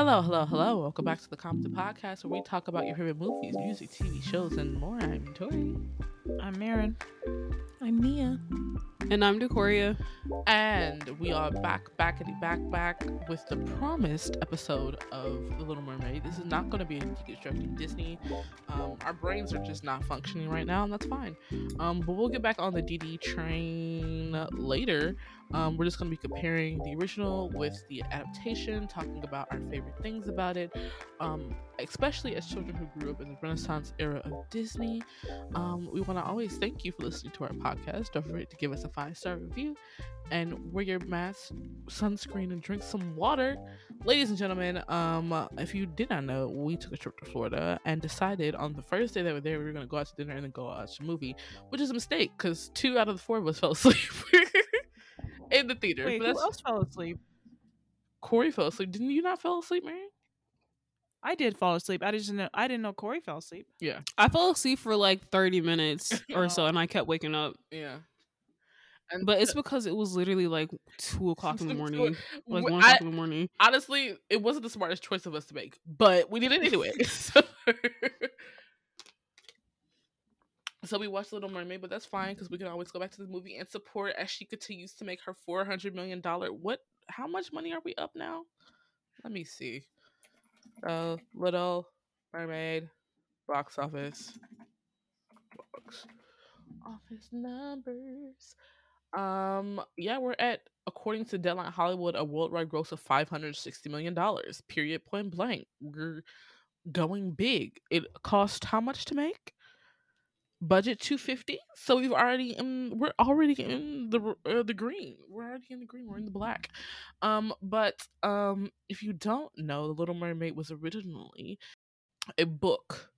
Hello, hello, hello. Welcome back to the Compton Podcast where we talk about your favorite movies, music, TV shows, and more. I'm Tori. I'm Marin. I'm Nia. And I'm Decoria. And we are back, backity back, back with the promised episode of The Little Mermaid. This is not going to be a deconstructing Disney. Um, our brains are just not functioning right now, and that's fine. Um, but we'll get back on the DD train later. Um, we're just going to be comparing the original with the adaptation, talking about our favorite things about it, um, especially as children who grew up in the Renaissance era of Disney. Um, we want to always thank you for listening to our podcast. Don't forget to give us a five star review and wear your mask, sunscreen, and drink some water. Ladies and gentlemen, um, if you did not know, we took a trip to Florida and decided on the first day that we were there, we were going to go out to dinner and then go watch a movie, which is a mistake because two out of the four of us fell asleep. in the theater. Wait, but who that's else fell asleep? Corey fell asleep. Didn't you not fall asleep, Mary? I did fall asleep. I didn't know. I didn't know Corey fell asleep. Yeah, I fell asleep for like 30 minutes or so and I kept waking up. yeah. And But it's because it was literally like 2 o'clock in the morning. Like w- 1 I- o'clock in the morning. honestly, it wasn't the smartest choice of us to make, but we did it anyway. so, so we watched Little Mermaid, but that's fine because we can always go back to the movie and support as she continues to make her four hundred million dollar. What? How much money are we up now? Let me see. Uh, Little Mermaid box office. Box office numbers. Um, yeah, we're at according to Deadline Hollywood a worldwide gross of five hundred sixty million dollars. Period. Point blank. We're going big. It cost how much to make? Budget two fifty. So we've already in. We're already in the uh, the green. We're already in the green. We're in the black. Um, but um, if you don't know, The Little Mermaid was originally a book.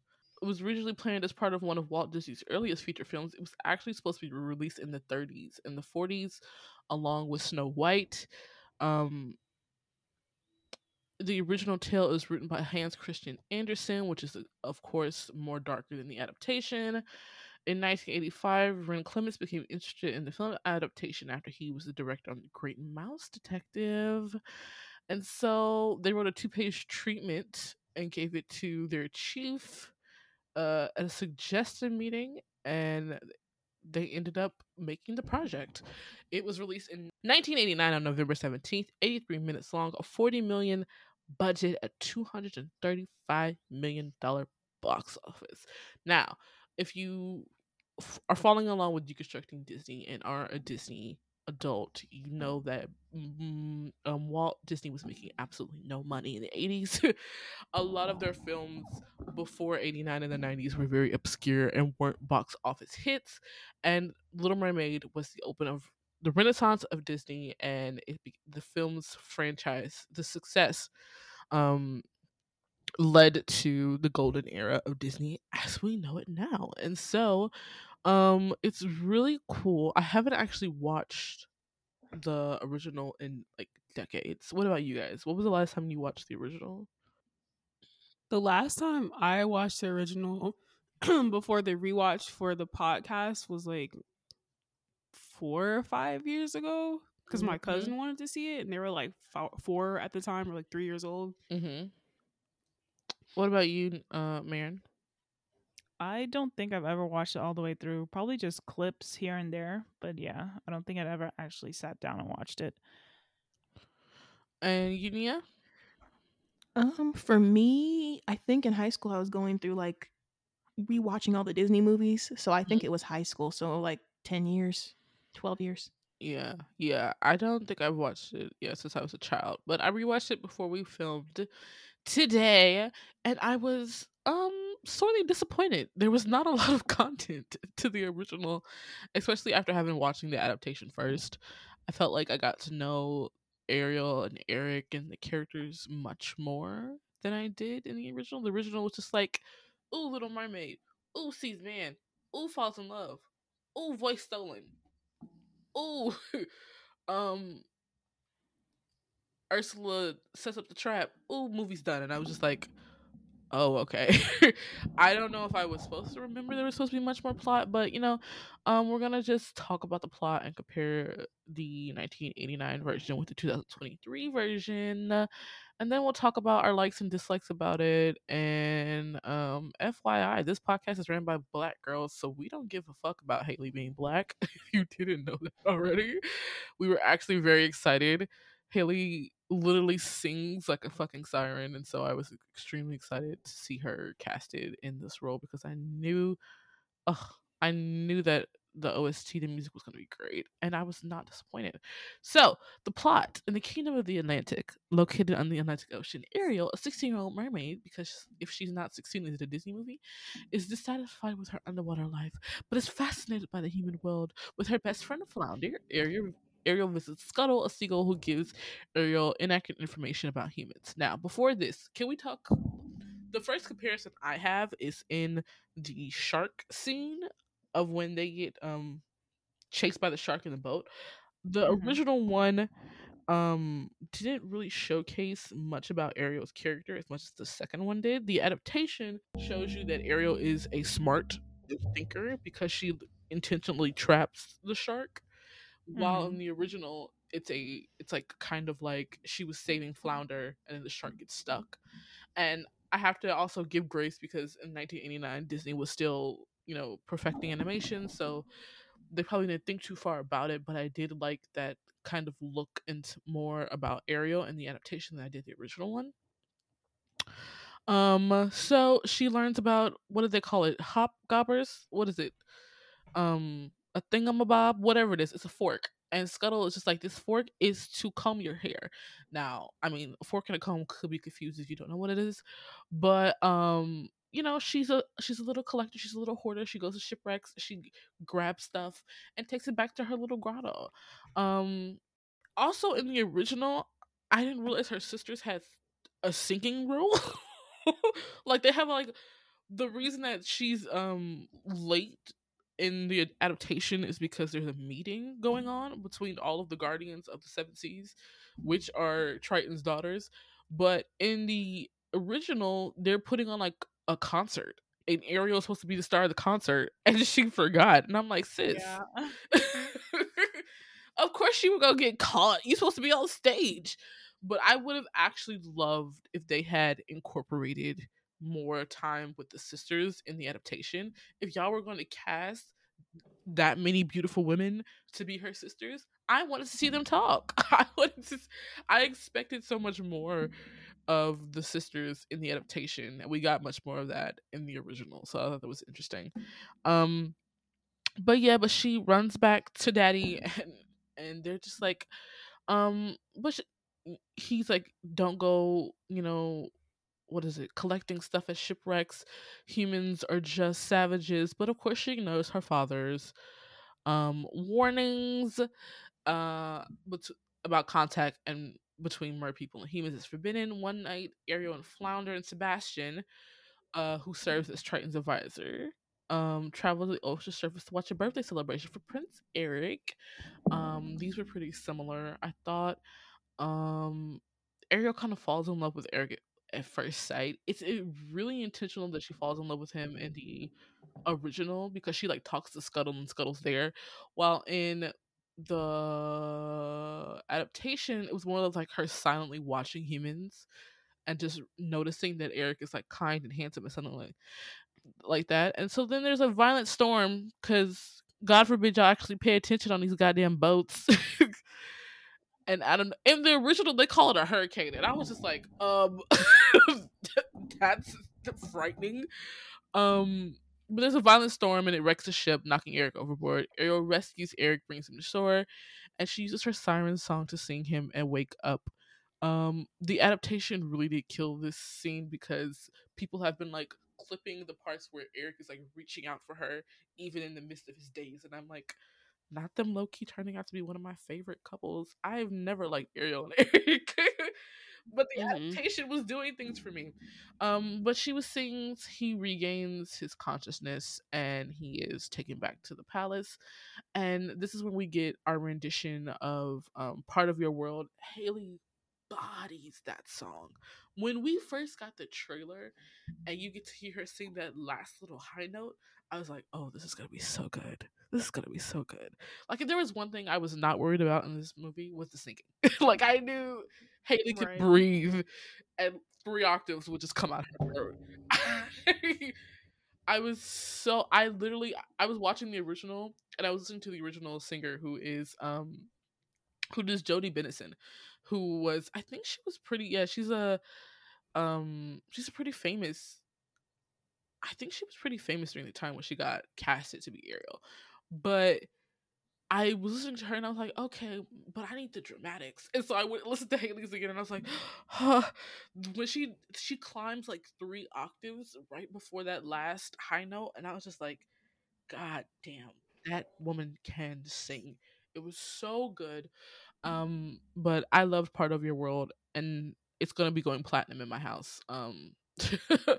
It was originally planned as part of one of Walt Disney's earliest feature films. It was actually supposed to be released in the 30s and the 40s, along with Snow White. Um, the original tale is written by Hans Christian Andersen, which is, of course, more darker than the adaptation. In 1985, Ron Clements became interested in the film adaptation after he was the director on The Great Mouse Detective. And so they wrote a two page treatment and gave it to their chief uh, a suggested meeting, and they ended up making the project. It was released in 1989 on November 17th, 83 minutes long, a 40 million budget at 235 million dollar box office. Now, if you f- are following along with deconstructing Disney and are a Disney adult, you know that mm, um, Walt Disney was making absolutely no money in the 80s. a lot of their films before 89 and the 90s were very obscure and weren't box office hits. And Little Mermaid was the open of the renaissance of Disney and it the film's franchise, the success um led to the golden era of Disney as we know it now. And so um it's really cool. I haven't actually watched the original in like decades. What about you guys? What was the last time you watched the original? The last time I watched the original before the rewatch for the podcast was like 4 or 5 years ago cuz my Mhm. cousin wanted to see it and they were like 4 at the time or like 3 years old. Mm-hmm. What about you, uh, Marin? I don't think I've ever watched it all the way through. Probably just clips here and there. But yeah, I don't think I'd ever actually sat down and watched it. And you, Nia? Um, for me, I think in high school I was going through like rewatching all the Disney movies. So I think it was high school. So like ten years, twelve years. Yeah, yeah. I don't think I've watched it yeah since I was a child, but I rewatched it before we filmed today, and I was um sorely disappointed. There was not a lot of content to the original, especially after having watching the adaptation first. I felt like I got to know Ariel and Eric and the characters much more than I did in the original. The original was just like, ooh, Little Mermaid, ooh, sees man, ooh, falls in love, ooh, voice stolen, ooh, um, Ursula sets up the trap. Ooh, movie's done, and I was just like, oh, okay. I don't know if I was supposed to remember there was supposed to be much more plot, but you know, um, we're gonna just talk about the plot and compare the 1989 version with the 2023 version. and then we'll talk about our likes and dislikes about it. And um, FYI, this podcast is ran by black girls, so we don't give a fuck about Haley being black. if you didn't know that already, we were actually very excited. Haley literally sings like a fucking siren, and so I was extremely excited to see her casted in this role because I knew, ugh, I knew that the OST, the music was going to be great, and I was not disappointed. So, the plot in the Kingdom of the Atlantic, located on the Atlantic Ocean, Ariel, a 16 year old mermaid, because if she's not 16, is it a Disney movie, is dissatisfied with her underwater life, but is fascinated by the human world with her best friend Flounder. Ariel, Ariel visits Scuttle, a seagull who gives Ariel inaccurate information about humans. Now, before this, can we talk? The first comparison I have is in the shark scene of when they get um chased by the shark in the boat. The Mhm. original one um didn't really showcase much about Ariel's character as much as the second one did. The adaptation shows you that Ariel is a smart thinker because she intentionally traps the shark. While in the original it's a it's like kind of like she was saving Flounder and then the shark gets stuck. And I have to also give grace because in 1989 Disney was still, you know, perfecting animation, so they probably didn't think too far about it, but I did like that kind of look into more about Ariel in the adaptation than I did the original one. Um, so she learns about what do they call it? Hop gobbers? What is it? Um, a thingamabob, whatever it is. It's a fork. And Scuttle is just like this fork is to comb your hair. Now, I mean, a fork and a comb could be confused if you don't know what it is, but um, you know, she's a she's a little collector. She's a little hoarder. She goes to shipwrecks. She grabs stuff and takes it back to her little grotto. Um, also in the original, I didn't realize her sisters had a sinking rule. like they have like the reason that she's um late in the adaptation is because there's a meeting going on between all of the guardians of the seven seas which are triton's daughters but in the original they're putting on like a concert and ariel's supposed to be the star of the concert and she forgot and i'm like sis Yeah. of course she would go get caught. You're supposed to be on stage. But I would have actually loved if they had incorporated more time with the sisters in the adaptation. If y'all were going to cast that many beautiful women to be her sisters, I wanted to see them talk. I wanted to I expected so much more of the sisters in the adaptation and we got much more of that in the original. So I thought that was interesting. Um but yeah, but she runs back to daddy and and they're just like um but sh- he's like don't go you know what is it collecting stuff at shipwrecks. Humans are just savages but of course she ignores her father's um warnings uh about contact and between mer people and humans. Is forbidden one night ariel and flounder and sebastian uh who serves as triton's advisor um travel to the ocean surface to watch a birthday celebration for prince eric. Um these were pretty similar i thought. Um ariel kind of falls in love with eric at, first sight it's it really intentional that she falls in love with him in the original because she like talks to scuttle and scuttle's there while in the adaptation it was more of like her silently watching humans and just noticing that eric is like kind and handsome and something like like that and so then there's a violent storm because god forbid y'all actually pay attention on these goddamn boats and I don't. In the original, they call it a hurricane, and I was just like, um, that's frightening. Um, but there's a violent storm, and it wrecks the ship, knocking Eric overboard. Ariel rescues Eric, brings him to shore, and she uses her siren song to sing him and wake up. Um, the adaptation really did kill this scene because people have been like clipping the parts where Eric is like reaching out for her, even in the midst of his days, and I'm like not them low key turning out to be one of my favorite couples. I've never liked Ariel and Eric. but the Mhm. adaptation was doing things for me. Um, but she was sings, he regains his consciousness and he is taken back to the palace. And this is when we get our rendition of um, part of your world. Haley bodies that song. When we first got the trailer and you get to hear her sing that last little high note, I was like, oh, this is gonna be so good. This is gonna be so good. Like if there was one thing I was not worried about in this movie was the singing. like I knew Haley could Right. breathe and three octaves would just come out of her throat. I was so I literally I was watching the original and I was listening to the original singer who is um who does Jodi Benson, who was I think she was pretty yeah, she's a um she's a pretty famous I think she was pretty famous during the time when she got casted to be Ariel. But I was listening to her and I was like, okay, but I need the dramatics. And so I went listen to Haley's again and I was like, huh. when she she climbs like three octaves right before that last high note, and I was just like, God damn, that woman can sing. It was so good. Um, but I loved part of your world and it's gonna be going platinum in my house. Um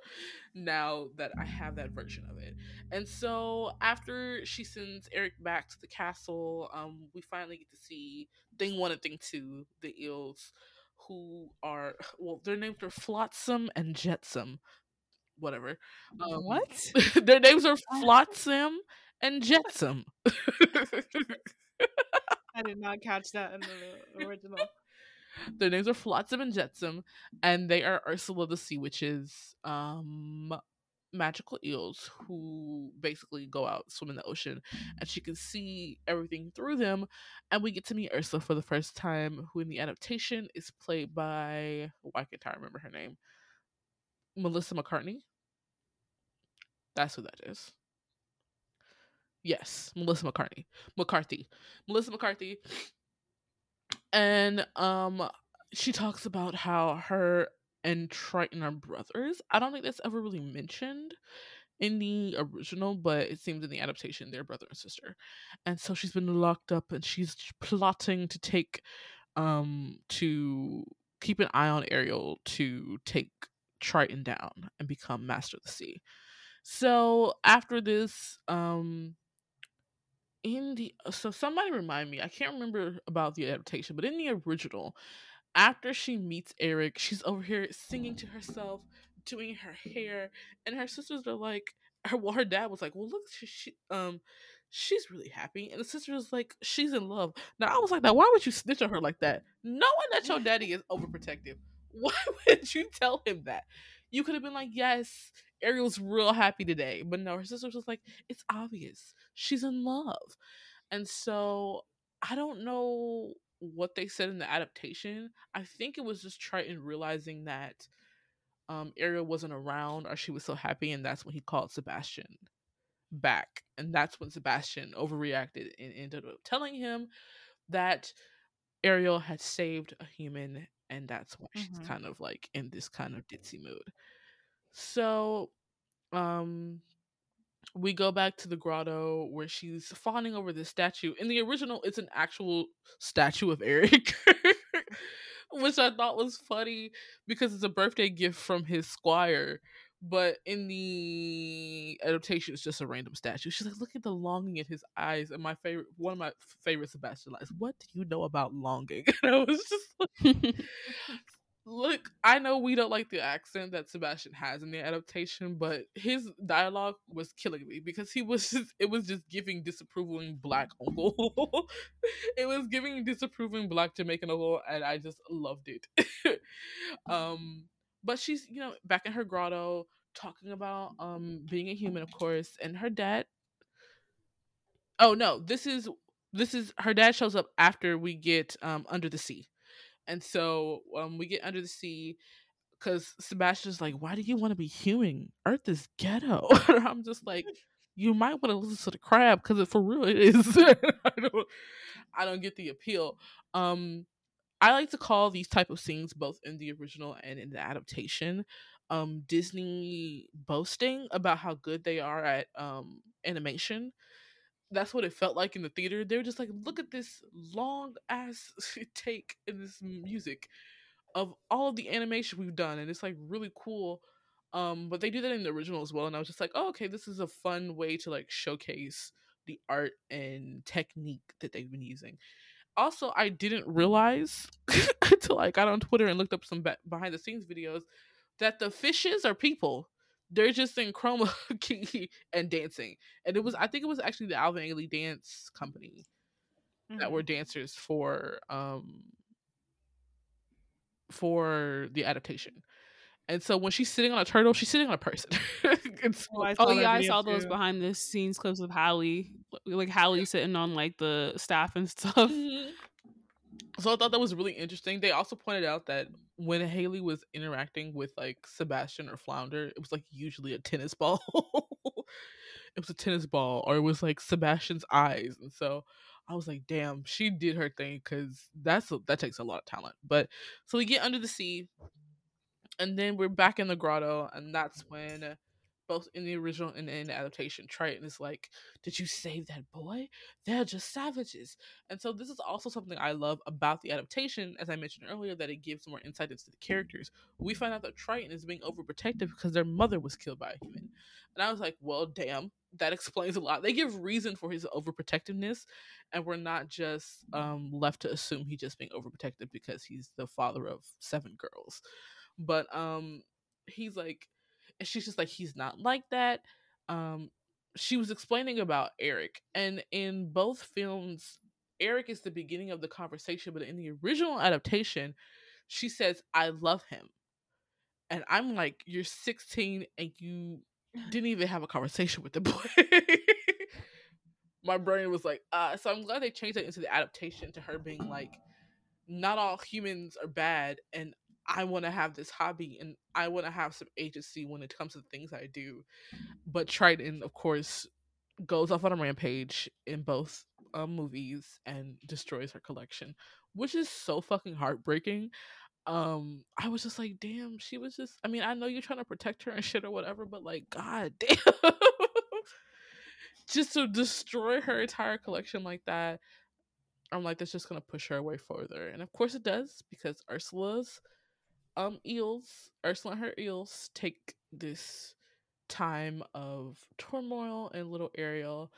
now that I have that version of it. And so after she sends Eric back to the castle, um, we finally get to see thing one and thing two, the eels, who are well, their names are Flotsam and Jetsam. Whatever. Um, what? their names are Flotsam and Jetsam. I did not catch that in the original. Their names are Flotsam and Jetsam, and they are Ursula the Sea Witch's um magical eels who basically go out swim in the ocean and she can see everything through them and we get to meet Ursula for the first time who in the adaptation is played by why can't I remember her name Melissa McCartney. That's who that is. Yes Melissa McCartney. McCarthy. Melissa McCarthy and um she talks about how her and Triton are brothers. I don't think that's ever really mentioned in the original, but it seems in the adaptation they're brother and sister. And so she's been locked up and she's plotting to take um to keep an eye on Ariel to take Triton down and become master of the sea. So after this um in the so somebody remind me i can't remember about the adaptation but in the original after she meets eric she's over here singing to herself doing her hair and her sisters are like her well her dad was like well look she, she um she's really happy and the sister was like she's in love. Now i was like now why would you snitch on her like that? Knowing that your daddy is overprotective why would you tell him that? You could have been like yes ariel's real happy today but no her sister was just like it's obvious. She's in love. And so i don't know what they said in the adaptation. I think it was just triton realizing that um ariel wasn't around or she was so happy and that's when he called sebastian back and that's when sebastian overreacted and ended up telling him that ariel had saved a human and that's why she's Mhm. kind of like in this kind of ditzy mood so um we go back to the grotto where she's fawning over this statue. In the original, it's an actual statue of Eric, which I thought was funny because it's a birthday gift from his squire. But in the adaptation, it's just a random statue. She's like, look at the longing in his eyes. And my favorite, one of my favorite Sebastian lines, what do you know about longing? And I was just like, Look, I know we don't like the accent that Sebastian has in the adaptation, but his dialogue was killing me because he was just it was just giving disapproving black uncle. it was giving disapproving black Jamaican uncle and I just loved it. um but she's, you know, back in her grotto talking about um being a human of course and her dad Oh no, this is this is her dad shows up after we get um under the sea. And so um we get under the sea because Sebastian's like, Why do you want to be human? Earth is ghetto. I'm just like, you might want to listen to the crab because it for real it is. I don't I don't get the appeal. Um I like to call these type of scenes both in the original and in the adaptation um Disney boasting about how good they are at um animation that's what it felt like in the theater. They were just like, look at this long ass take in this music of all of the animation we've done, and it's like really cool. Um, but they do that in the original as well, and I was just like, oh, okay, this is a fun way to like showcase the art and technique that they've been using. also I didn't realize until I got on Twitter and looked up some be- behind the scenes videos that the fishes are people. They're just in chroma key and dancing, and it was I think it was actually the Alvin Ailey Dance Company that Mhm. were dancers for um for the adaptation. And so when she's sitting on a turtle, she's sitting on a person. so, Oh, Oh yeah, I saw those too. behind the scenes clips of Halle, like Halle sitting on like the staff and stuff. Mhm. So I thought that was really interesting. They also pointed out that when Haley was interacting with like Sebastian or Flounder, it was like usually a tennis ball. it was a tennis ball, or it was like Sebastian's eyes, and so I was like, "Damn, she did her thing," because that's a, that takes a lot of talent. But so we get under the sea, and then we're back in the grotto, and that's when both in the original and in the adaptation, Triton is like, "Did you save that boy? They're just savages." And so this is also something I love about the adaptation, as I mentioned earlier, that it gives more insight into the characters. We find out that Triton is being overprotective because their mother was killed by a human, and I was like, "Well, damn." That explains a lot. They give reason for his overprotectiveness, and we're not just um, left to assume he's just being overprotective because he's the father of seven girls. But um, he's like, and she's just like he's not like that. Um she was explaining about eric and in both films eric is the beginning of the conversation but in the original adaptation she says i love him. And i'm like you're 16 and you didn't even have a conversation with the boy. My brain was like uh so i'm glad they changed that into the adaptation to her being like not all humans are bad and I want to have this hobby and I want to have some agency when it comes to things I do. But Triton, of course, goes off on a rampage in both um, movies and destroys her collection, which is so fucking heartbreaking. Um, I was just like, damn, she was just. I mean, I know you're trying to protect her and shit or whatever, but like, god damn, just to destroy her entire collection like that. I'm like, that's just gonna push her away further, and of course it does because Ursula's um eels ursula and her eels take this time of turmoil and little ariel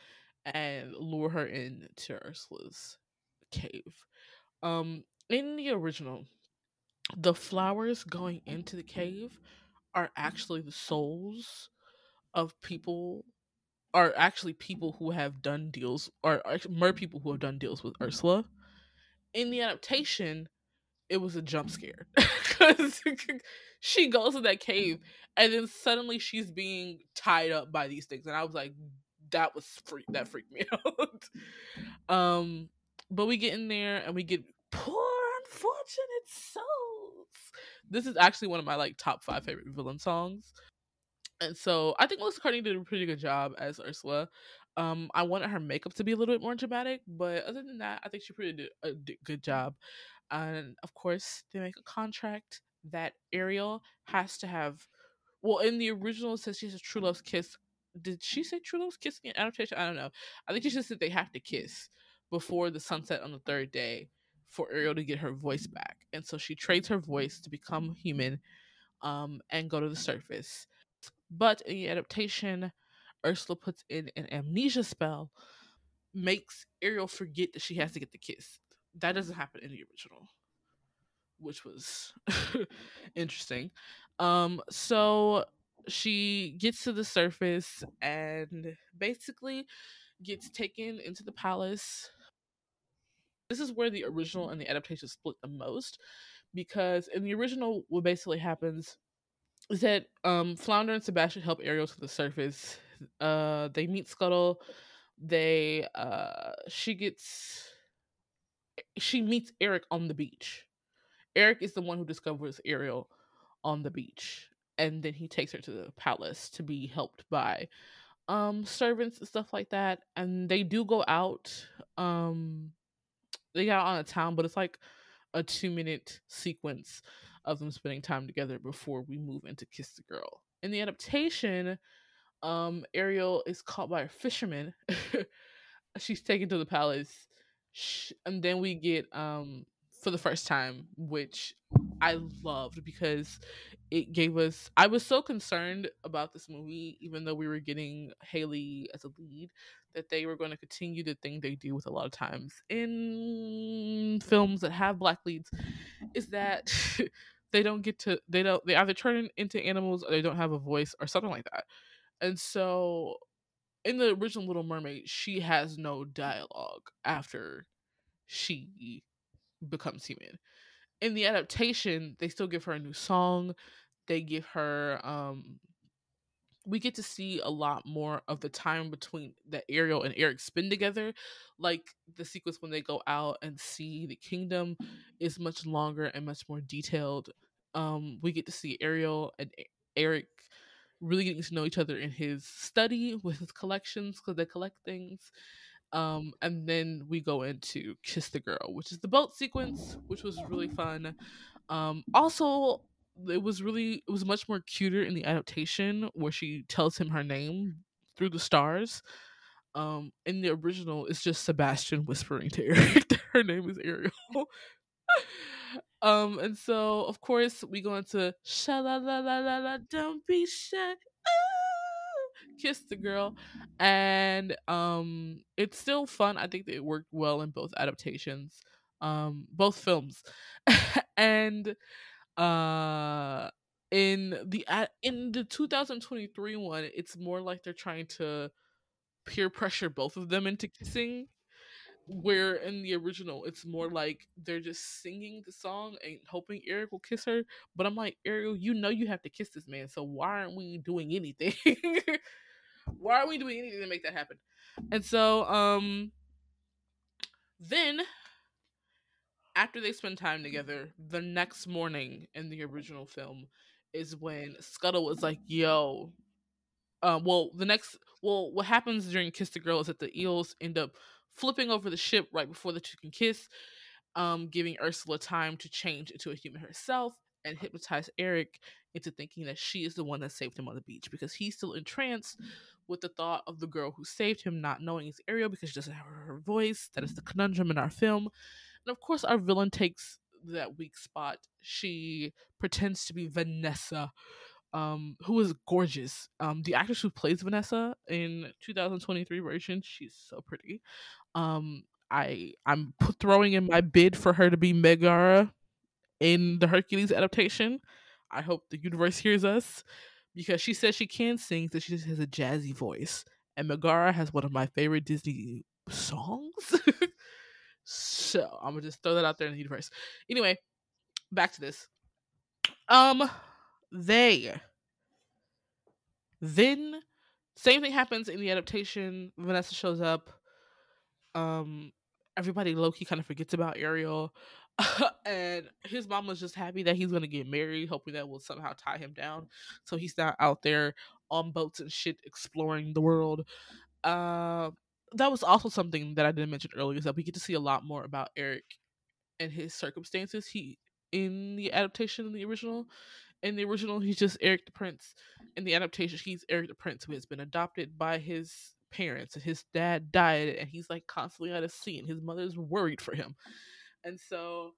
and lure her into ursula's cave. Um in the original the flowers going into the cave are actually the souls of people are actually people who have done deals or mer people who have done deals with ursula. In the adaptation it was a jump scare. Because she goes to that cave and then suddenly she's being tied up by these things and i was like that was freak that freaked me out. Um but we get in there and we get poor unfortunate souls. This is actually one of my like top five favorite villain songs. And so i think melissa carney did a pretty good job as ursula. Um i wanted her makeup to be a little bit more dramatic but other than that i think she pretty did a good job and of course they make a contract that Ariel has to have. Well, in the original, it says she has a true love's kiss. Did she say true love's kiss in adaptation? I don't know. I think she just said they have to kiss before the sunset on the third day for Ariel to get her voice back, and so she trades her voice to become human, um, and go to the surface. But in the adaptation, Ursula puts in an amnesia spell, makes Ariel forget that she has to get the kiss that doesn't happen in the original which was interesting. Um so she gets to the surface and basically gets taken into the palace. This is where the original and the adaptation split the most because in the original what basically happens is that um flounder and sebastian help ariel to the surface. Uh they meet scuttle. They uh she gets she meets Eric on the beach. Eric is the one who discovers Ariel on the beach, and then he takes her to the palace to be helped by um servants and stuff like that. And they do go out. Um, they got on a town, but it's like a two minute sequence of them spending time together before we move into Kiss the Girl. In the adaptation, um, Ariel is caught by a fisherman. She's taken to the palace and then we get um for the first time which I loved because it gave us I was so concerned about this movie, even though we were getting Haley as a lead, that they were going to continue the thing they do with a lot of times in films that have black leads, is that they don't get to they don't they either turn into animals or they don't have a voice or something like that. And so in the original Little Mermaid, she has no dialogue after she becomes human. In the adaptation, they still give her a new song. They give her um we get to see a lot more of the time between that Ariel and Eric spend together. Like the sequence when they go out and see the kingdom is much longer and much more detailed. Um, we get to see Ariel and Eric really getting to know each other in his study with his collections because they collect things. Um, and then we go into Kiss the Girl, which is the boat sequence, which was really fun. Um, also, it was really it was much more cuter in the adaptation where she tells him her name through the stars. Um, in the original, it's just Sebastian whispering to Eric that her name is Ariel. um, and so of course we go into sha la la la la la, don't be shy. Kiss the girl, and um, it's still fun. I think it worked well in both adaptations, um, both films, and uh in the in the 2023 one it's more like they're trying to peer pressure both of them into kissing where in the original it's more like they're just singing the song and hoping Eric will kiss her but I'm like Ariel you know you have to kiss this man so why aren't we doing anything why are we doing anything to make that happen and so um then after they spend time together, the next morning in the original film is when Scuttle was like, "Yo." Uh, well, the next, well, what happens during Kiss the Girl is that the eels end up flipping over the ship right before the two can kiss, um, giving Ursula time to change into a human herself and hypnotize Eric into thinking that she is the one that saved him on the beach because he's still entranced with the thought of the girl who saved him not knowing it's Ariel because she doesn't have her voice. That is the conundrum in our film. And of course, our villain takes that weak spot. She pretends to be Vanessa, um, who is gorgeous. Um, the actress who plays Vanessa in 2023 version, she's so pretty. Um, I I'm throwing in my bid for her to be Megara in the Hercules adaptation. I hope the universe hears us because she says she can sing, that she has a jazzy voice. And Megara has one of my favorite Disney songs. So I'm gonna just throw that out there in the universe. Anyway, back to this. Um, they then same thing happens in the adaptation. Vanessa shows up. Um, everybody low key kind of forgets about Ariel. and his mom was just happy that he's gonna get married, hoping that will somehow tie him down, so he's not out there on boats and shit exploring the world. Uh, that was also something that I didn't mention earlier is that we get to see a lot more about Eric and his circumstances. He in the adaptation in the original. In the original, he's just Eric the Prince. In the adaptation, he's Eric the Prince who has been adopted by his parents and his dad died and he's like constantly a sea and his mother's worried for him. And so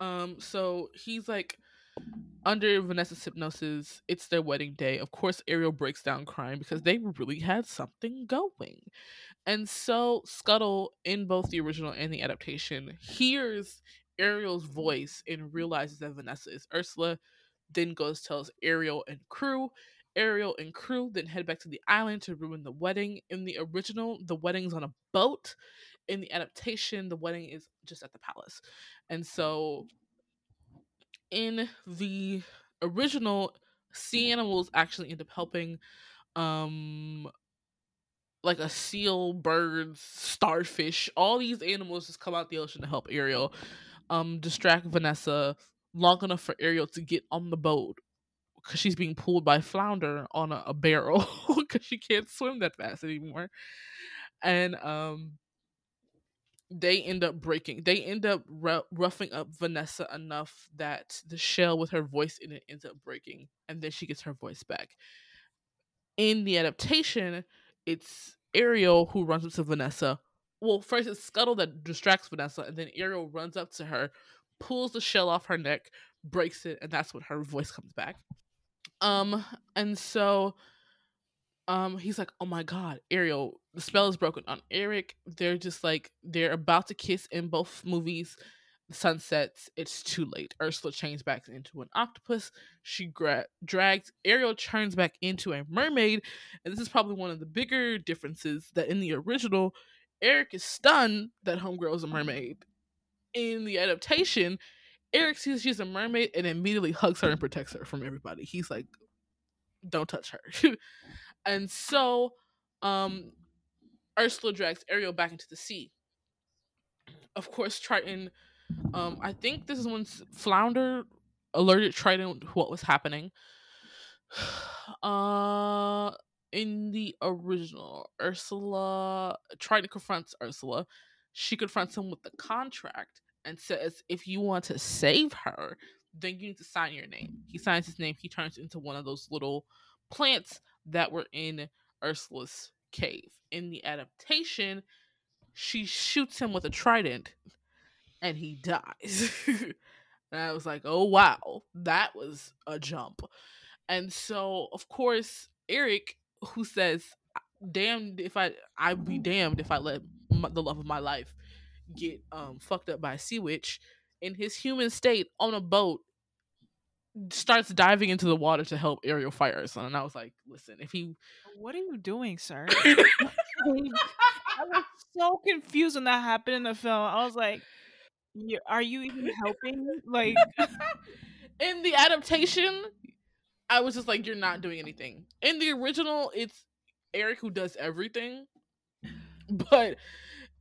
um so he's like under Vanessa's hypnosis, it's their wedding day. Of course, Ariel breaks down crying because they really had something going. And so Scuttle, in both the original and the adaptation, hears Ariel's voice and realizes that Vanessa is Ursula. Then goes tells Ariel and crew. Ariel and crew then head back to the island to ruin the wedding. In the original, the wedding's on a boat. In the adaptation, the wedding is just at the palace. And so in the original, sea animals actually end up helping um like a seal, birds, starfish, all these animals just come out the ocean to help Ariel um distract Vanessa long enough for Ariel to get on the boat because she's being pulled by flounder on a, a barrel because she can't swim that fast anymore. And um they end up breaking they end up r- roughing up vanessa enough that the shell with her voice in it ends up breaking and then she gets her voice back in the adaptation it's ariel who runs up to vanessa well, first it's Scuttle that distracts Vanessa, and then Ariel runs up to her, pulls the shell off her neck, breaks it, and that's when her voice comes back. Um, and so um he's like, Oh my god, Ariel, the spell is broken on Eric. They're just like they're about to kiss in both movies. The sun sets, it's too late. Ursula changes back into an octopus. She gra- drags Ariel turns back into a mermaid, and this is probably one of the bigger differences that in the original, Eric is stunned that Homegirl is a mermaid. In the adaptation, Eric sees she's a mermaid and immediately hugs her and protects her from everybody. He's like, "Don't touch her." and so, um, Ursula drags Ariel back into the sea. Of course, Triton. Um, I think this is when Flounder alerted Triton what was happening. Uh, in the original, Ursula Triton confronts Ursula. She confronts him with the mm-hmm. contract and says, "If you want to save her, then you need to sign your name." He signs his name. He turns into one of those little plants that were in Ursula's cave. In the adaptation, she shoots him with a trident and he dies. and I was like, oh wow, that was a jump. And so, of course, Eric, who says, damned if I, I'd be damned if I let my, the love of my life get um fucked up by a sea witch in his human state on a boat starts diving into the water to help Ariel fight Ursula. And I was like, listen, if he What are you doing, sir? I was so confused when that happened in the film. I was like, are you even helping? Like, in the adaptation, I was just like, you're not doing anything. In the original, it's Eric who does everything. But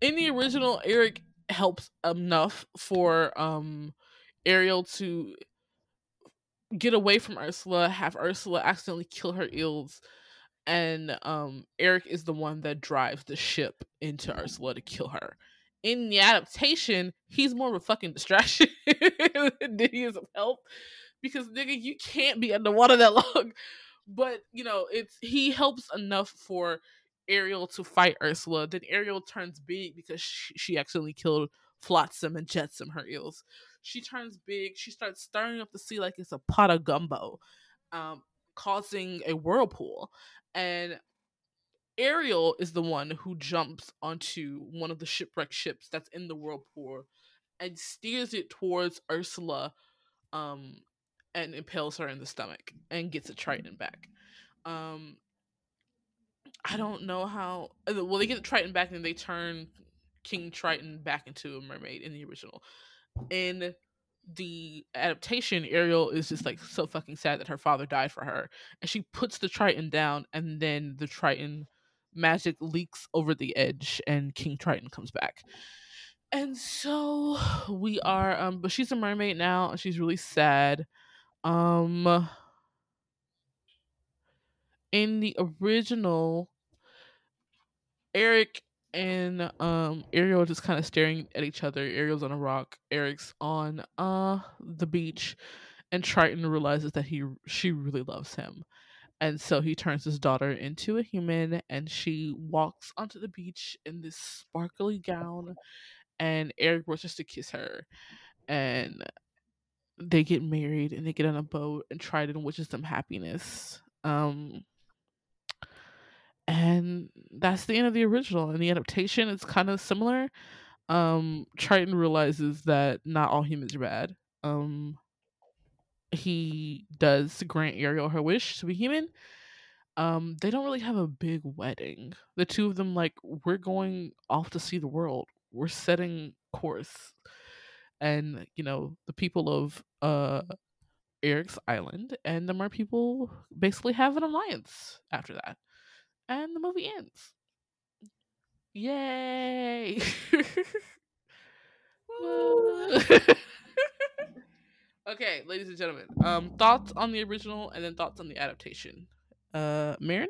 in the original, Eric helps enough for um Ariel to get away from Ursula, have Ursula accidentally kill her eels, and um Eric is the one that drives the ship into Ursula to kill her. In the adaptation, he's more of a fucking distraction than he is of help. Because nigga, you can't be underwater that long. But you know, it's he helps enough for Ariel to fight Ursula. Then Ariel turns big because she, she accidentally killed Flotsam and Jetsam, her eels she turns big. She starts stirring up the sea like it's a pot of gumbo, um, causing a whirlpool. And Ariel is the one who jumps onto one of the shipwrecked ships that's in the whirlpool and steers it towards Ursula um, and impales her in the stomach and gets a Triton back. Um, I don't know how. uh, Well, they get the Triton back and they turn King Triton back into a mermaid in the original in the adaptation, Ariel is just like so fucking sad that her father died for her. And she puts the Triton down, and then the Triton magic leaks over the edge, and King Triton comes back. And so we are, um, but she's a mermaid now, and she's really sad. Um, in the original, Eric and um Ariel just kind of staring at each other. Ariel's on a rock, Eric's on uh the beach, and Triton realizes that he she really loves him. And so he turns his daughter into a human and she walks onto the beach in this sparkly gown and Eric rushes to kiss her and they get married and they get on a boat and Triton wishes them happiness. Um and that's the end of the original and the adaptation is kind of similar um triton realizes that not all humans are bad um he does grant ariel her wish to be human um they don't really have a big wedding the two of them like we're going off to see the world we're setting course and you know the people of uh eric's island and the mer people basically have an alliance after that and the movie ends. Yay! Okay, ladies and gentlemen, um, thoughts on the original and then thoughts on the adaptation. Uh, Marin?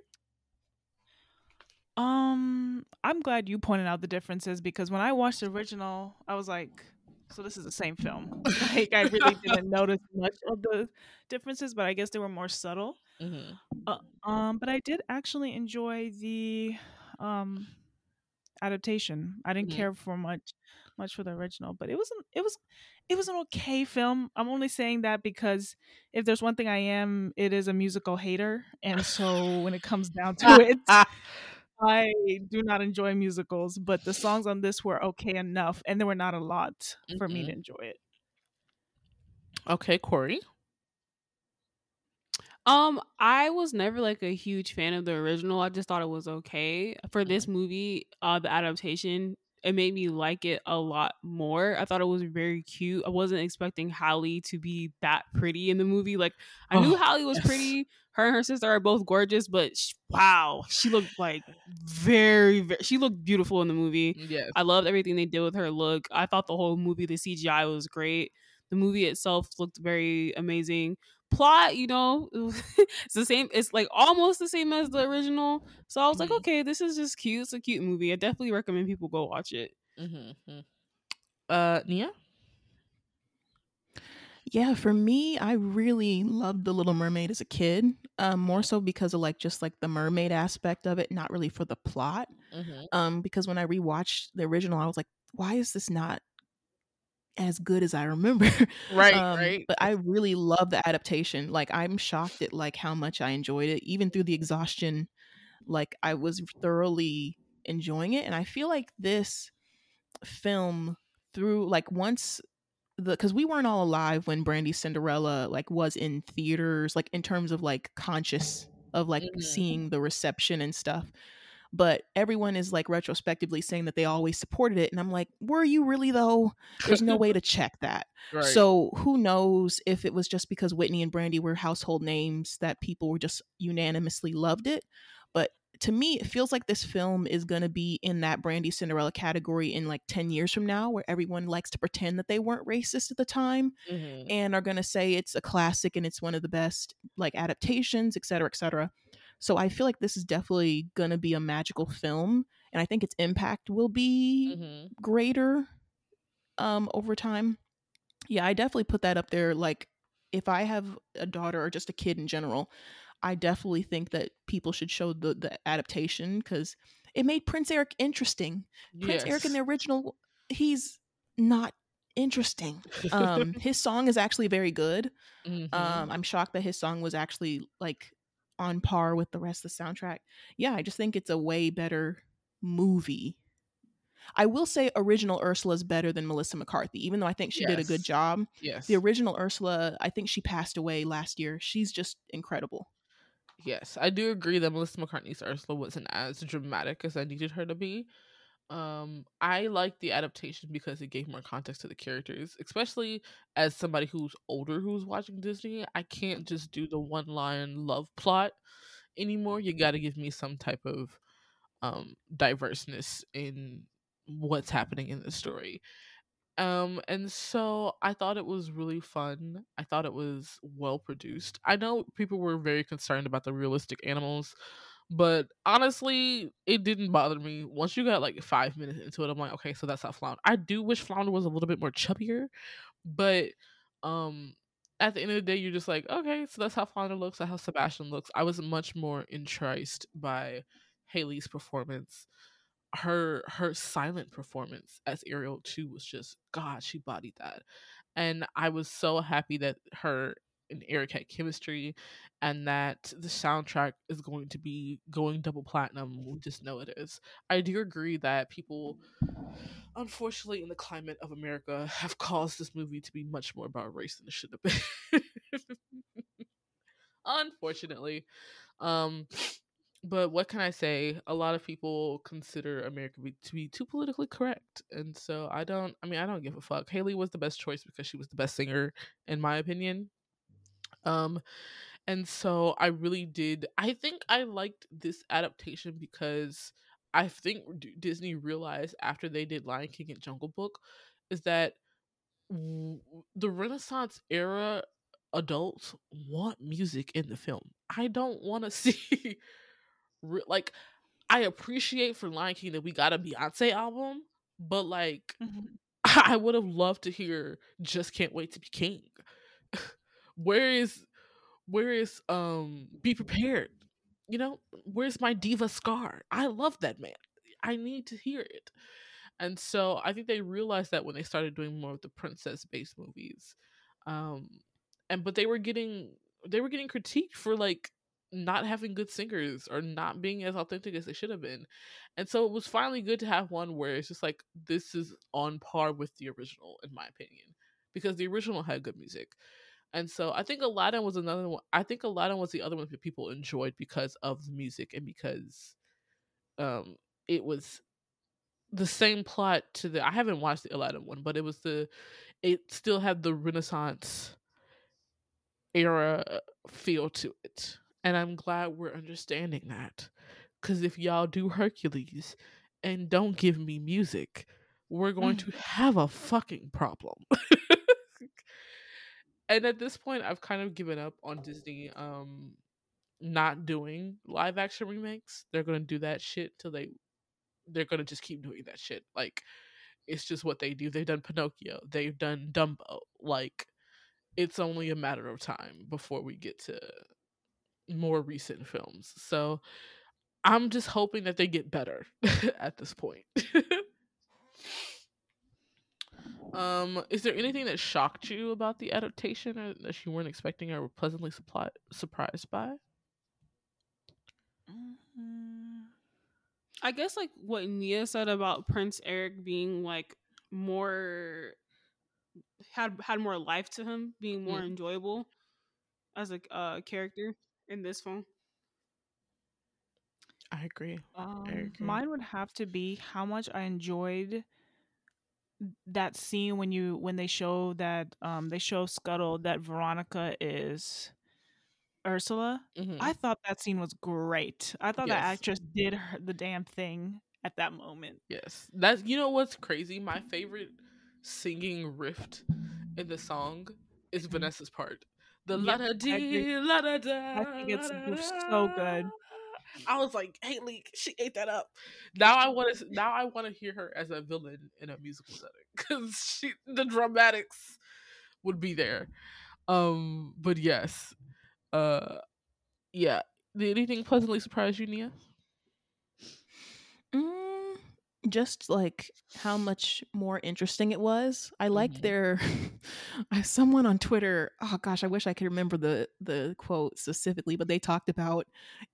um, I'm glad you pointed out the differences because when I watched the original, I was like, so this is the same film. like I really didn't notice much of the differences, but I guess they were more subtle. Mm-hmm. Uh, um, but I did actually enjoy the um adaptation. I didn't Mhm. care for much much for the original, but it was an, it was it was an okay film. I'm only saying that because if there's one thing I am, it is a musical hater, and so when it comes down to it, I do not enjoy musicals. But the songs on this were okay enough, and there were not a lot for me Mhm. to enjoy it. okay, Corey. Um, I was never like a huge fan of the original. I just thought it was okay. For this movie, uh the adaptation, it made me like it a lot more. I thought it was very cute. I wasn't expecting Halle to be that pretty in the movie. Like I knew Oh, Halle was yes. pretty. Her and her sister are both gorgeous, but sh- wow, she looked like very, very she looked beautiful in the movie. Mm, yes. I loved everything they did with her look. I thought the whole movie, the CGI was great. The movie itself looked very amazing. Plot, you know, it's the same. It's like almost the same as the original. So I was like, Mhm. okay, this is just cute. It's a cute movie. I definitely recommend people go watch it. Mm-hmm. Uh, Nia. Yeah, for me, I really loved The Little Mermaid as a kid. Um, more so because of like just like the mermaid aspect of it, not really for the plot. Mm-hmm. Um, because when I rewatched the original, I was like, why is this not as good as I remember? Right. Um, right. But I really love the adaptation. Like I'm shocked at like how much I enjoyed it, even through the exhaustion. Like I was thoroughly enjoying it, and I feel like this film through like once the because we weren't all alive when Brandy Cinderella like was in theaters, like in terms of like conscious of like Mhm. seeing the reception and stuff. But everyone is like retrospectively saying that they always supported it, and I'm like, were you really though? There's no way to check that. Right. So who knows if it was just because Whitney and Brandy were household names that people were just unanimously loved it. But to me, it feels like this film is going to be in that Brandy Cinderella category in like 10 years from now, where everyone likes to pretend that they weren't racist at the time Mhm. and are going to say it's a classic and it's one of the best like adaptations, et cetera, et cetera. So I feel like this is definitely going to be a magical film. And I think its impact will be Mhm. greater um over time yeah i definitely put that up there like if i have a daughter or just a kid in general i definitely think that people should show the the adaptation because it made prince eric interesting prince eric in the original he's not interesting um his song is actually very good Mhm. um i'm shocked that his song was actually like on par with the rest of the soundtrack yeah i just think it's a way better movie i will say original ursula is better than melissa mccarthy even though i think she did a good job yes. the original ursula i think she passed away last year she's just incredible Yes, I do agree that Melissa McCarthy's Ursula wasn't as dramatic as I needed her to be. Um, I like the adaptation because it gave more context to the characters, especially as somebody who's older who's watching Disney. I can't just do the one line love plot anymore. You got to give me some type of um diverseness in what's happening in the story. Um, and so I thought it was really fun. I thought it was well produced. I know people were very concerned about the realistic animals, but honestly, it didn't bother me. Once you got like five minutes into it, I'm like, okay, so that's how Flounder. I do wish Flounder was a little bit more chubbier, but um, at the end of the day, you're just like, okay, so that's how Flounder looks. That's how Sebastian looks. I was much more enticed by Haley's performance her her silent performance as Ariel too was just God, she bodied that. And I was so happy that her and Eric had chemistry and that the soundtrack is going to be going double platinum. We just know it is. I do agree that people unfortunately in the climate of America have caused this movie to be much more about race than it should have been. unfortunately. Um but what can I say? A lot of people consider America be, to be too politically correct, and so I don't. I mean, I don't give a fuck. Haley was the best choice because she was the best singer, in my opinion. Um, and so I really did. I think I liked this adaptation because I think Disney realized after they did Lion King and Jungle Book is that w- the Renaissance era adults want music in the film. I don't want to see like I appreciate for Lion King that we got a Beyonce album, but like I would have loved to hear "Just Can't Wait to Be King." where is where is um Be Prepared? You know, where's my diva Scar? I love that man. I need to hear it. And so I think they realized that when they started doing more of the princess based movies. Um and but they were getting they were getting critiqued for like not having good singers or not being as authentic as they should have been. And so it was finally good to have one where it's just like this is on par with the original in my opinion because the original had good music. And so I think Aladdin was another one. I think Aladdin was the other one that people enjoyed because of the music and because um it was the same plot to the I haven't watched the Aladdin one, but it was the it still had the Renaissance era feel to it. And I'm glad we're understanding that. Cause if y'all do Hercules and don't give me music, we're going to have a fucking problem. and at this point I've kind of given up on Disney um not doing live action remakes. They're gonna do that shit till they they're gonna just keep doing that shit. Like it's just what they do. They've done Pinocchio, they've done Dumbo. Like it's only a matter of time before we get to more recent films. So I'm just hoping that they get better at this point. um, is there anything that shocked you about the adaptation or that you weren't expecting or were pleasantly suppli- surprised by? Mhm. I guess like what Nia said about Prince Eric being like more had had more life to him, being more Mm. enjoyable as a uh, character in this film. I agree. Um, agree. mine would have to be how much I enjoyed that scene when you when they show that um they show Scuttle that Veronica is Ursula. Mhm. I thought that scene was great. I thought that Yes. actress did her, the damn thing at that moment. Yes, that's you know what's crazy. My favorite singing rift in the song is Vanessa's part. The Yep, la da dee la da da. I think it's so good. I was like, Haley, she ate that up. Now I want to. Now I want to hear her as a villain in a musical setting because she the dramatics would be there. Um, but yes, uh, yeah. Did anything pleasantly surprise you, Nia? Mm, just like how much more interesting it was. I liked Mhm. their. Someone on Twitter. Oh gosh, I wish I could remember the the quote specifically, but they talked about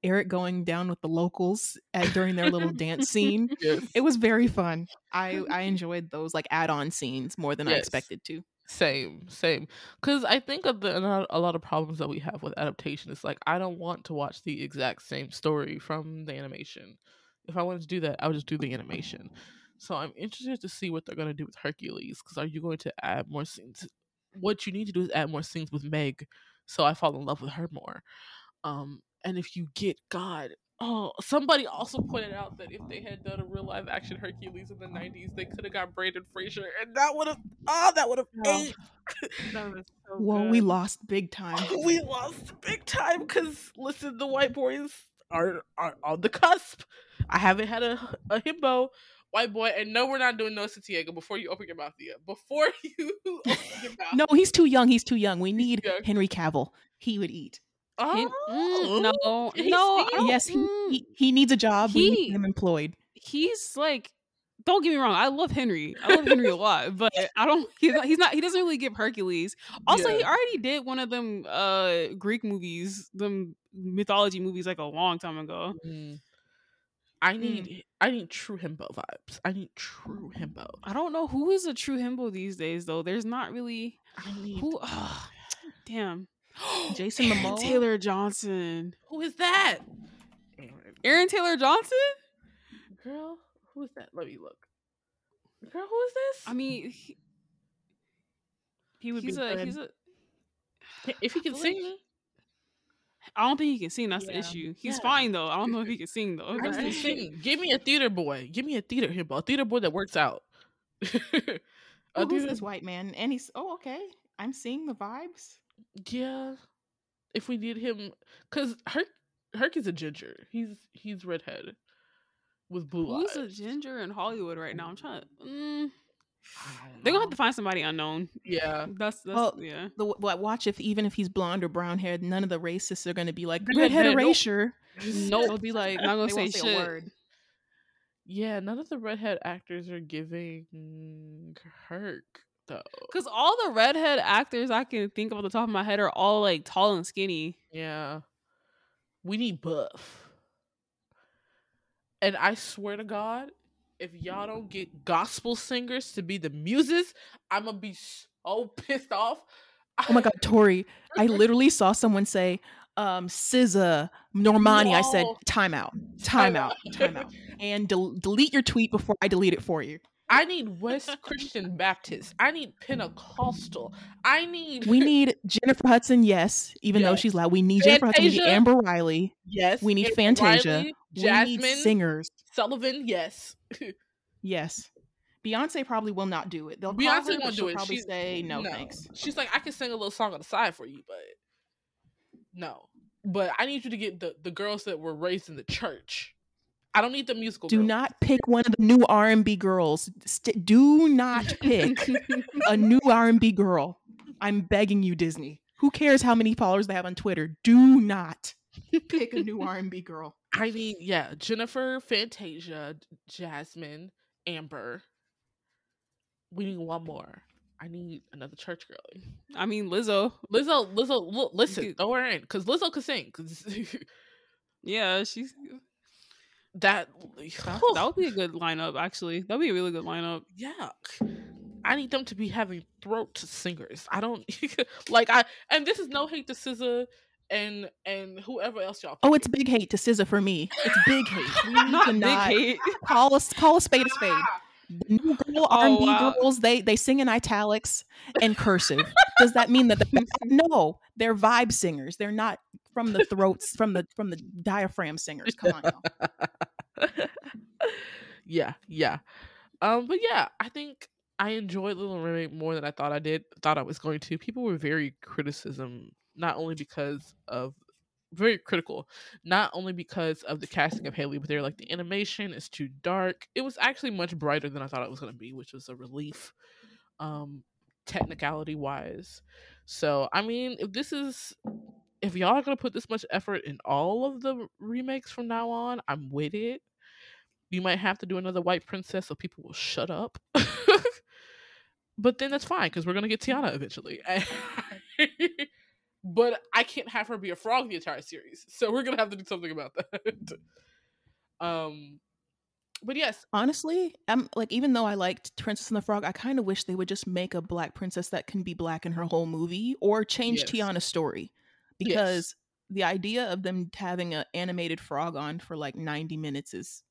Eric going down with the locals at, during their little dance scene. Yes. It was very fun. I I enjoyed those like add on scenes more than I expected to. Same, same. Because I think of the a lot- a lot of problems that we have with adaptation is like I don't want to watch the exact same story from the animation. If I wanted to do that, I would just do the animation. So I'm interested to see what they're going to do with Hercules. Because are you going to add more scenes? What you need to do is add more scenes with Meg, so I fall in love with her more. Um, and if you get God, oh, somebody also pointed out that if they had done a real live action Hercules in the '90s, they could have got Brendan Fraser, and that would have, oh, that would have Oh, ate. That was so Whoa, we lost big time. we lost big time because listen, the white boys are are on the cusp. I haven't had a a himbo white boy, and no, we're not doing no Santiago before you open your mouth, Thea. Before you open your mouth. No, he's too young. He's too young. We need young. Henry Cavill. He would eat. Hin- Oh, mm, no, He's no, I yes, he, mm, he he needs a job. we he- need him employed. he's like don't get me wrong i love henry i love henry a lot but i don't he's not, he's not he doesn't really give hercules also he already did one of them uh greek movies them mythology movies like a long time ago Mm. I need mm. I need true himbo vibes. I need true mm. himbo. i don't know who is a true himbo these days though there's not really I need who oh, damn Jason Aaron Momoa? taylor johnson who is that? Aaron. taylor johnson Girl, who is that? Let me look. Girl, who is this? i mean he, He would he's be a good. he's a if he can sing, like- I don't think he can sing. That's the issue. He's Yeah. fine though. I don't know if he can sing though. That's the issue. Give me a theater boy. Give me a theater himbo. A theater boy that works out. a Oh, who's theater- this white man? And he's oh okay. I'm seeing the vibes. Yeah. If we need him, because Herc Herc is a ginger. He's he's redhead with blue Who's eyes. Who's a ginger in Hollywood right now? I'm trying to. Mm, I don't they're gonna have to find somebody unknown. Yeah. That's that's Well, yeah. The what watch if even if he's blonde or brown haired, none of the racists are going to be like They're redhead dead. Nope. erasure. Nope. They'll be like not gonna They say shit. a word. Yeah, none of the redhead actors are giving Kirk though. Because all the redhead actors I can think of off the top of my head are all like tall and skinny. Yeah. We need buff. And I swear to God, if y'all don't get gospel singers to be the muses, I'm gonna be so pissed off. Oh my god, Tori! I literally saw someone say, um, SZA, Normani. I said, No. time out, time out, time out, and del- delete your tweet before I delete it for you. I need West Christian Baptist. I need Pentecostal. I need We need Jennifer Hudson, yes, even though she's loud. We need Jennifer Hudson. We need Amber Riley. yes. we need Amber Fantasia. Riley, Jasmine, need singers. Sullivan. Yes. Yes. Beyonce probably will not do it. They'll Beyonce her, won't do it. Probably She's- say no, thanks. She's like, I can sing a little song on the side for you, but no. But I need you to get the the girls that were raised in the church. I don't need the musical. Do girls. not pick one of the new R and B girls. St- do not pick a new R and B girl. I'm begging you, Disney. Who cares how many followers they have on Twitter? Do not pick a new R and B girl. I need yeah, Jennifer, Fantasia, Jasmine, Amber. We need one more. I need another church girl. I mean, Lizzo. Lizzo, Lizzo, look, listen, Dude. throw her in because Lizzo could sing. Yeah, she's that, that, that would be a good lineup. Actually, that'd be a really good lineup. yeah. I need them to be having throat singers. I don't like I, and this is no hate to SZA and and whoever else y'all. Oh, it's big hate to SZA for me. It's big hate. We need Not to big not hate. call us call a spade a spade. The new girl Oh, R and B girls they they sing in italics and cursive. Does that mean that the no? They're vibe singers. They're not from the throats from the from the diaphragm singers. Come on, yeah, yeah. Um, but yeah, I think I enjoyed Little Mermaid more than I thought I did. Thought I was going to. People were very criticism, not only because of very critical, not only because of the casting of Haley, but they're like the animation is too dark. It was actually much brighter than I thought it was going to be, which was a relief, um, technicality wise. So I mean, if this is if y'all are gonna put this much effort in all of the remakes from now on, I'm with it. You might have to do another white princess so people will shut up. but then that's fine because we're gonna get Tiana eventually. but I can't have her be a frog the entire series, so we're gonna have to do something about that. um, but yes, Honestly, I'm like even though I liked Princess and the Frog, I kind of wish they would just make a black princess that can be black in her whole movie, or change Yes. Tiana's story, Yes. because the idea of them having an animated frog on for like 90 minutes is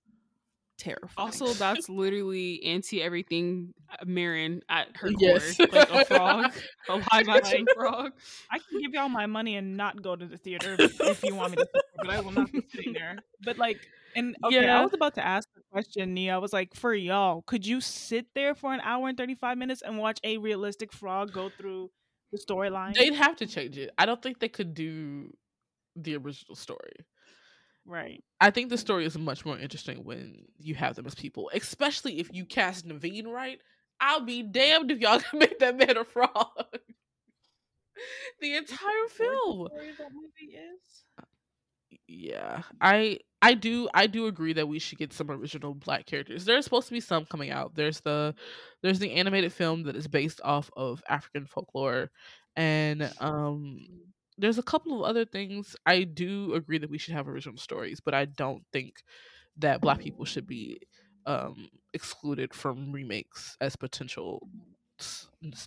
terrifying. Also, that's literally anti everything uh, Maren at her Yes. core, like a frog, a live action frog. I can give y'all my money and not go to the theater if, if you want me to, but I will not be sitting there. But like, and okay, Yeah. I was about to ask the question, Nia. I was like, for y'all, could you sit there for an hour and thirty five minutes and watch a realistic frog go through the storyline? they'd have to change it. I don't think they could do the original story. Right. I think the story is much more interesting when you have them as people, especially if you cast Naveen right. I'll be damned if y'all can make that man a frog. the entire film. That movie is. Yeah, I I do I do agree that we should get some original black characters. There's supposed to be some coming out. There's the there's the animated film that is based off of African folklore, and um there's a couple of other things. I do agree that we should have original stories, but I don't think that black people should be um excluded from remakes as potential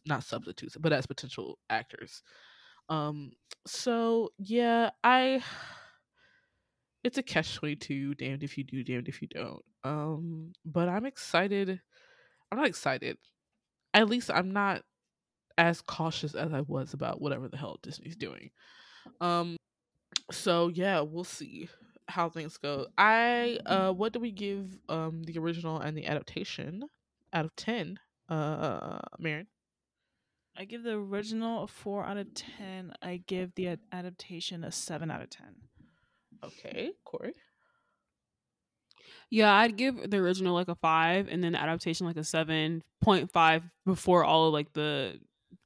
not substitutes, but as potential actors. Um so yeah, I it's a catch 22 damned if you do damned if you don't um but i'm excited i'm not excited at least i'm not as cautious as i was about whatever the hell disney's doing um so yeah we'll see how things go i uh what do we give um the original and the adaptation out of 10 uh Maren? I give the original a four out of ten. I give the ad- adaptation a seven out of ten. okay corey Yeah, I'd give the original like a five, and then the adaptation like a seven point five before all of like the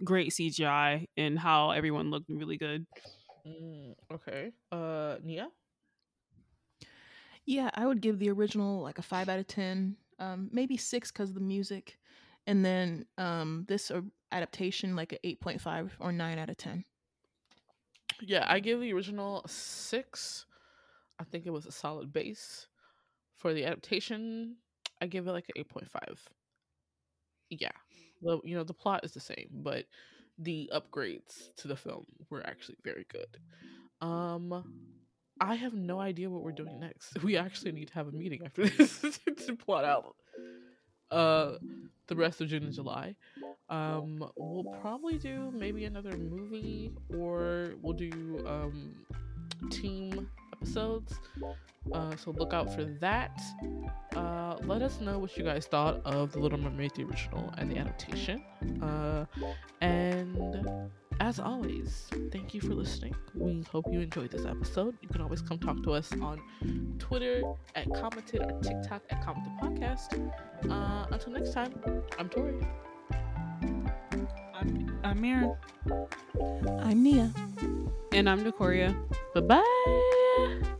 great CGI and how everyone looked really good. mm, okay uh nia Yeah, I would give the original like a five out of ten, um, maybe six because of the music, and then um, this uh, adaptation like a eight point five or nine out of ten. Yeah, I give the original a six. I think it was a solid base. For the adaptation, I give it like an eight point five. Yeah, well, you know the plot is the same, but the upgrades to the film were actually very good. Um, I have no idea what we're doing next. We actually need to have a meeting after this to plot out uh the rest of June and July. Um, we'll probably do maybe another movie or we'll do um team episodes. Uh, so look out for that. Uh, let us know what you guys thought of The Little Mermaid, the original, and the adaptation. Uh, and as always, thank you for listening. We hope you enjoyed this episode. You can always come talk to us on Twitter at Commented or TikTok at Commented Podcast. Uh, until next time, I'm Tori. I'm Maren. I'm Nia. And I'm Decoria. Bye bye.